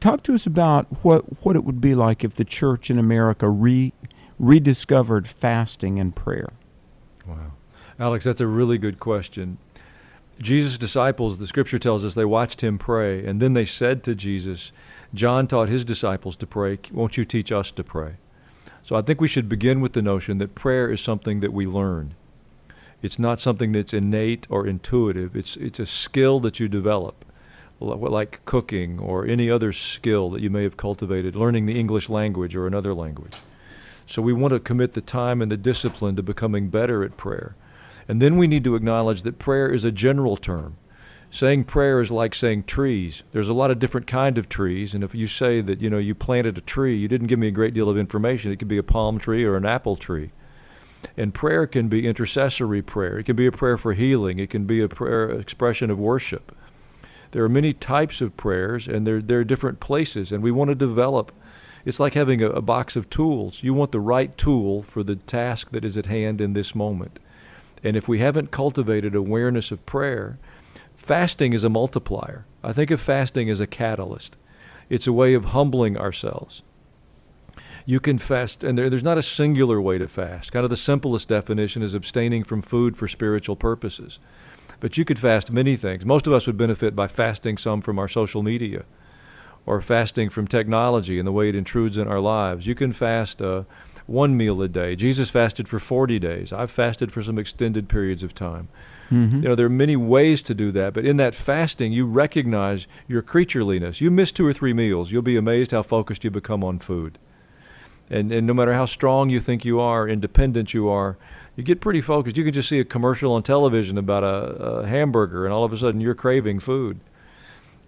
talk to us about what what it would be like if the church in America re rediscovered fasting and prayer. Wow. Alex, that's a really good question. Jesus' disciples, the scripture tells us they watched him pray, and then they said to Jesus, John taught his disciples to pray. Won't you teach us to pray? So I think we should begin with the notion that prayer is something that we learn. It's not something that's innate or intuitive. It's, it's a skill that you develop, like cooking or any other skill that you may have cultivated, learning the English language or another language. So we want to commit the time and the discipline to becoming better at prayer. And then we need to acknowledge that prayer is a general term. Saying prayer is like saying trees. There's a lot of different kind of trees, and if you say that you know you planted a tree, you didn't give me a great deal of information. It could be a palm tree or an apple tree. And prayer can be intercessory prayer. It can be a prayer for healing. It can be a prayer expression of worship. There are many types of prayers, and there there are different places, and we want to develop. It's like having a, a box of tools. You want the right tool for the task that is at hand in this moment. And if we haven't cultivated awareness of prayer, fasting is a multiplier. I think of fasting as a catalyst. It's a way of humbling ourselves. You can fast, and there, there's not a singular way to fast. Kind of the simplest definition is abstaining from food for spiritual purposes. But you could fast many things. Most of us would benefit by fasting some from our social media or fasting from technology and the way it intrudes in our lives. You can fast uh, one meal a day. Jesus fasted for 40 days. I've fasted for some extended periods of time. Mhm. You know, there are many ways to do that, but in that fasting, you recognize your creatureliness. You miss two or three meals, you'll be amazed how focused you become on food. And, and no matter how strong you think you are, independent you are, you get pretty focused. You can just see a commercial on television about a, a hamburger, and all of a sudden you're craving food.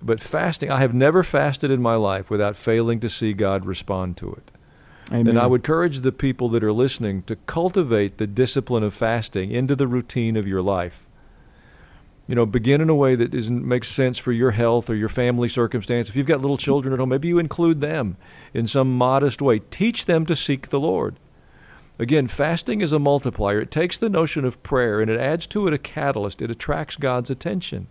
But fasting, I have never fasted in my life without failing to see God respond to it. And Amen. I would encourage the people that are listening to cultivate the discipline of fasting into the routine of your life. You know, begin in a way that isn't, makes sense for your health or your family circumstance. If you've got little children at home, maybe you include them in some modest way. Teach them to seek the Lord. Again, fasting is a multiplier. It takes the notion of prayer and it adds to it a catalyst. It attracts God's attention.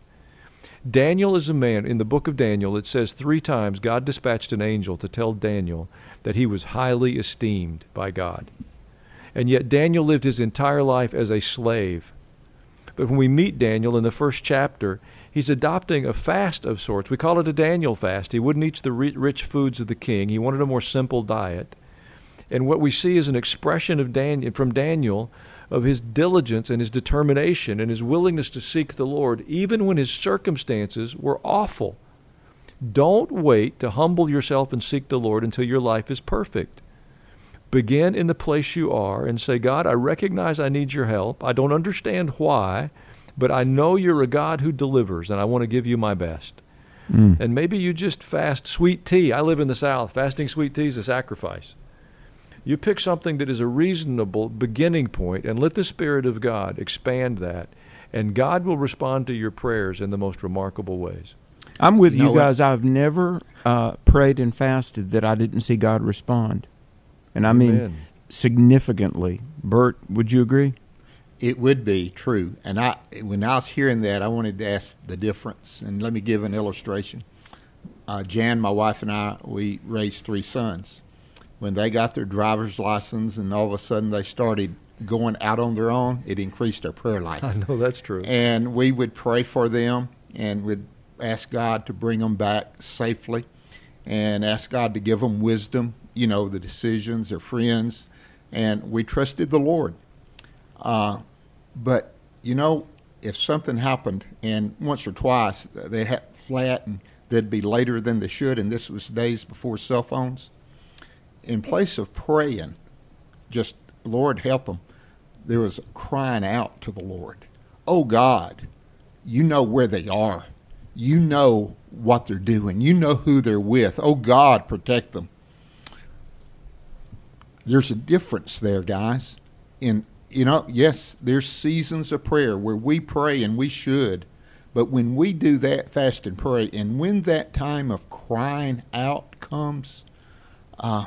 Daniel is a man, in the book of Daniel, it says three times God dispatched an angel to tell Daniel that he was highly esteemed by God. And yet Daniel lived his entire life as a slave. But when we meet Daniel in the first chapter, He's adopting a fast of sorts. We call it a Daniel fast. He wouldn't eat the rich foods of the king. He wanted a more simple diet. And what we see is an expression of Daniel from Daniel of his diligence and his determination and his willingness to seek the Lord even when his circumstances were awful. Don't wait to humble yourself and seek the Lord until your life is perfect. Begin in the place you are and say, God, I recognize I need your help. I don't understand why, but I know you're a God who delivers, and I want to give you my best. Mm. And maybe you just fast sweet tea. I live in the South. Fasting sweet tea is a sacrifice. You pick something that is a reasonable beginning point and let the Spirit of God expand that, and God will respond to your prayers in the most remarkable ways. I'm with You you, know what? guys. I've never uh, prayed and fasted that I didn't see God respond, and I mean significantly. Bert, would you agree? It would be true. And I, when I was hearing that, I wanted to ask the difference. And let me give an illustration. Uh, Jan, my wife, and I, we raised three sons. When they got their driver's license and all of a sudden they started going out on their own, it increased their prayer life. I know that's true. And we would pray for them and would ask God to bring them back safely and ask God to give them wisdom, you know, the decisions, their friends. And we trusted the Lord. Uh, but, you know, if something happened and once or twice they had flat and they'd be later than they should, and this was days before cell phones, in place of praying, just, Lord, help them, there was crying out to the Lord. Oh God, you know where they are. You know what they're doing. You know who they're with. Oh God, protect them. There's a difference there, guys. In you know, yes, there's seasons of prayer where we pray and we should, but when we do that fast and pray, and when that time of crying out comes, uh,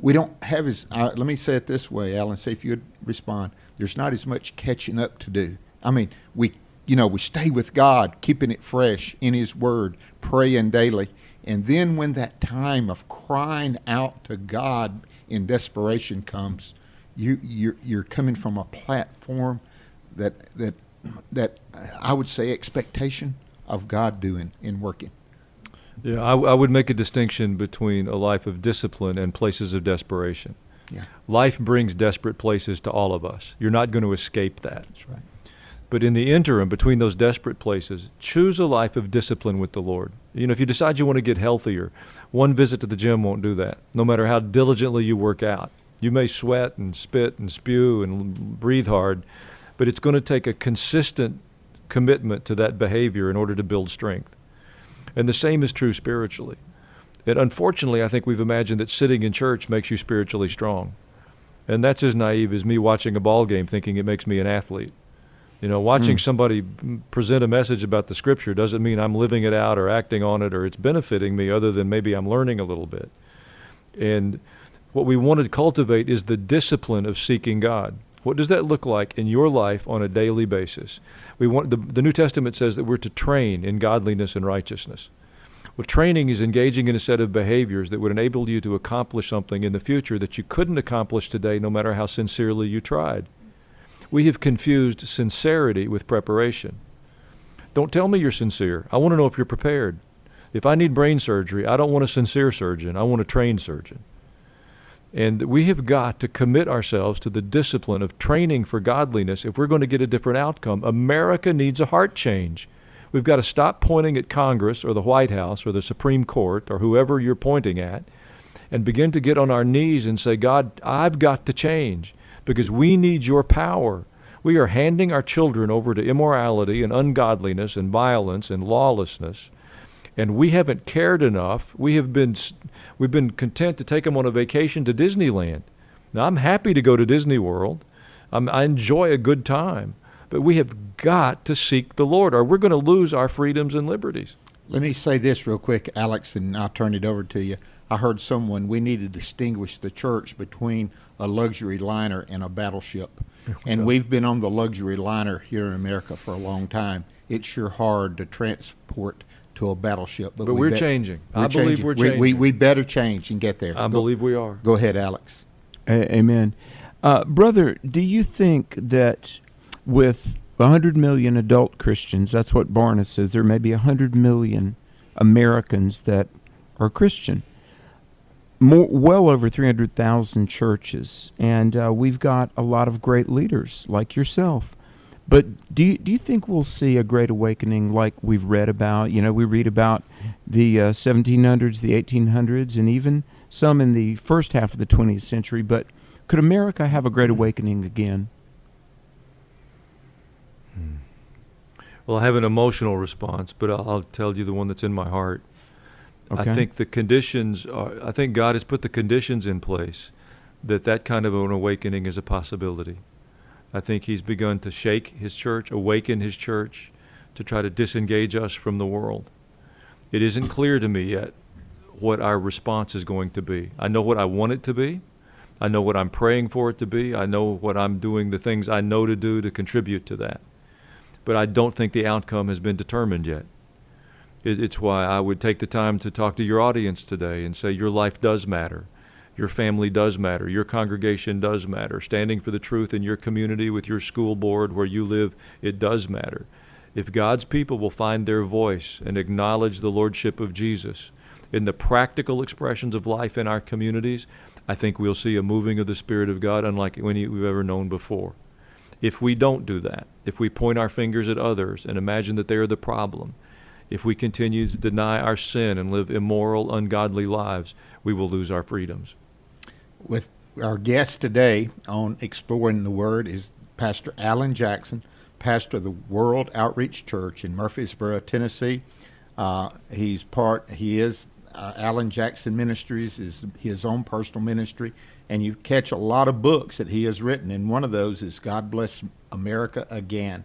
we don't have as uh, let me say it this way allen see if you'd respond there's not as much catching up to do. I mean we you know we stay with god keeping it fresh in his word praying daily. And then when that time of crying out to god in desperation comes you you're, you're coming from a platform that that that i would say expectation of god doing and working Yeah, I, I would make a distinction between a life of discipline and places of desperation. Yeah. Life brings desperate places to all of us. You're not going to escape that. That's right. But in the interim, between those desperate places, choose a life of discipline with the Lord. You know, if you decide you want to get healthier, one visit to the gym won't do that, no matter how diligently you work out. You may sweat and spit and spew and breathe hard, but it's going to take a consistent commitment to that behavior in order to build strength. And the same is true spiritually. And unfortunately, I think we've imagined that sitting in church makes you spiritually strong. And that's as naive as me watching a ball game thinking it makes me an athlete. You know, watching Mm. somebody present a message about the scripture doesn't mean I'm living it out or acting on it or it's benefiting me other than maybe I'm learning a little bit. And what we want to cultivate is the discipline of seeking God. What does that look like in your life on a daily basis? We want the, the New Testament says that we're to train in godliness and righteousness. Well, training is engaging in a set of behaviors that would enable you to accomplish something in the future that you couldn't accomplish today, no matter how sincerely you tried. We have confused sincerity with preparation. Don't tell me you're sincere. I want to know if you're prepared. If I need brain surgery, I don't want a sincere surgeon. I want a trained surgeon. And we have got to commit ourselves to the discipline of training for godliness if we're going to get a different outcome. America needs a heart change. We've got to stop pointing at Congress or the White House or the Supreme Court or whoever you're pointing at and begin to get on our knees and say, God, I've got to change because we need your power. We are handing our children over to immorality and ungodliness and violence and lawlessness and we haven't cared enough. We have been we've been content to take them on a vacation to Disneyland. Now I'm happy to go to Disney World. I'm, I enjoy a good time, but we have got to seek the Lord, or we're going to lose our freedoms and liberties. Let me say this real quick, Alex, and I'll turn it over to you. I heard someone we need to distinguish the church between a luxury liner and a battleship. and we've been on the luxury liner here in America for a long time. It's sure hard to transport to a battleship. But we we're bet- changing. we're I believe we're We- We, changing. we, better change and get there. I Go- believe we are. Go ahead, Alex. A- amen. Uh, brother, do you think that with 100 million adult Christians. That's what Barna says. There may be 100 million Americans that are Christian. More, well over 300,000 churches. And uh, we've got a lot of great leaders like yourself. But do you, do you think we'll see a great awakening like we've read about? You know, we read about the uh, 1700s, the 1800s, and even some in the first half of the 20th century. But could America have a great awakening again? Well, I have an emotional response, but I'll, I'll tell you the one that's in my heart. Okay. I think the conditions are, I think God has put the conditions in place that that kind of an awakening is a possibility. I think He's begun to shake His church, awaken His church, to try to disengage us from the world. It isn't clear to me yet what our response is going to be. I know what I want it to be. I know what I'm praying for it to be. I know what I'm doing, the things I know to do to contribute to that. But I don't think the outcome has been determined yet. It's why I would take the time to talk to your audience today and say your life does matter. Your family does matter. Your congregation does matter. Standing for the truth in your community with your school board where you live, it does matter. If God's people will find their voice and acknowledge the Lordship of Jesus in the practical expressions of life in our communities, I think we'll see a moving of the Spirit of God unlike any we've ever known before. If we don't do that, if we point our fingers at others and imagine that they are the problem, if we continue to deny our sin and live immoral, ungodly lives, we will lose our freedoms. With our guest today on Exploring the Word is Pastor Allen Jackson, pastor of the World Outreach Church in Murfreesboro, Tennessee. Uh, he's part. He is uh, Allen Jackson Ministries is his own personal ministry, and you catch a lot of books that he has written. And one of those is God Bless America Again.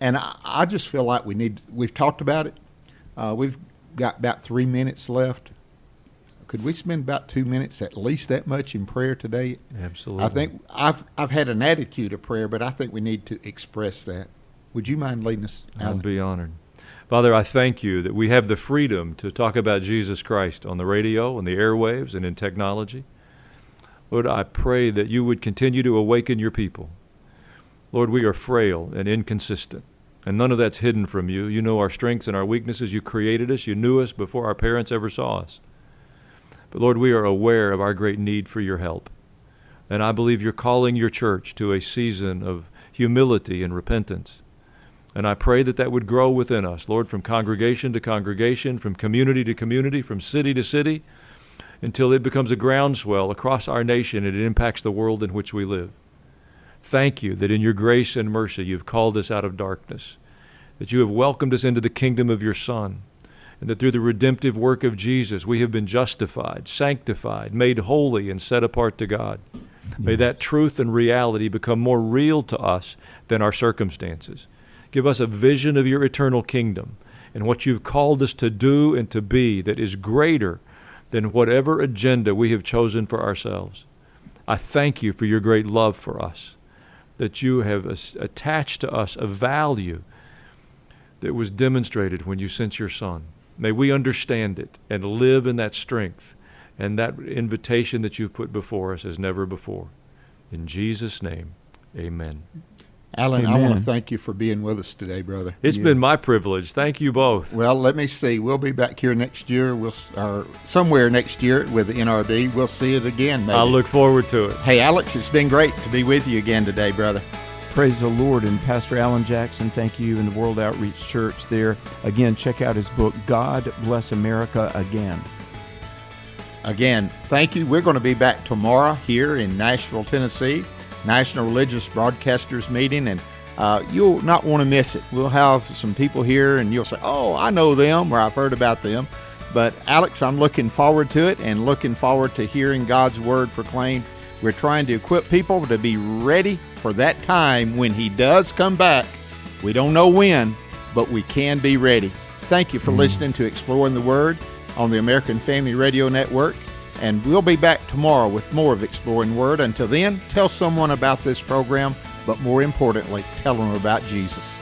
And I, I just feel like we need. We've talked about it. Uh, we've got about three minutes left. Could we spend about two minutes, at least that much, in prayer today? Absolutely. I think I've I've had an attitude of prayer, but I think we need to express that. Would you mind leading us? Allen? I'd be honored. Father, I thank you that we have the freedom to talk about Jesus Christ on the radio, on the airwaves, and in technology. Lord, I pray that you would continue to awaken your people. Lord, we are frail and inconsistent, and none of that's hidden from you. You know our strengths and our weaknesses. You created us, you knew us before our parents ever saw us. But Lord, we are aware of our great need for your help. And I believe you're calling your church to a season of humility and repentance. And I pray that that would grow within us, Lord, from congregation to congregation, from community to community, from city to city, until it becomes a groundswell across our nation and it impacts the world in which we live. Thank you that in your grace and mercy you've called us out of darkness, that you have welcomed us into the kingdom of your Son, and that through the redemptive work of Jesus we have been justified, sanctified, made holy, and set apart to God. May that truth and reality become more real to us than our circumstances. Give us a vision of your eternal kingdom and what you've called us to do and to be that is greater than whatever agenda we have chosen for ourselves. I thank you for your great love for us, that you have attached to us a value that was demonstrated when you sent your Son. May we understand it and live in that strength and that invitation that you've put before us as never before. In Jesus' name, amen. Allen, I want to thank you for being with us today, brother. It's You- been my privilege. Thank you both. Well, let me see. We'll be back here next year. We'll or somewhere next year with the NRB. We'll see it again. Maybe. I look forward to it. Hey, Alex, it's been great to be with you again today, brother. Praise the Lord. And Pastor Allen Jackson, thank you, and the World Outreach Church there. Again, check out his book, God Bless America Again. Again, thank you. We're going to be back tomorrow here in Nashville, Tennessee, National Religious Broadcasters Meeting, and uh, you'll not want to miss it. We'll have some people here, and you'll say, "Oh, I know them," or "I've heard about them." But Alex, I'm looking forward to it, and looking forward to hearing God's word proclaimed. We're trying to equip people to be ready for that time when He does come back. We don't know when, but we can be ready. Thank you for mm. listening to Exploring the Word on the American Family Radio Network. And we'll be back tomorrow with more of Exploring the Word. Until then, tell someone about this program, but more importantly, tell them about Jesus.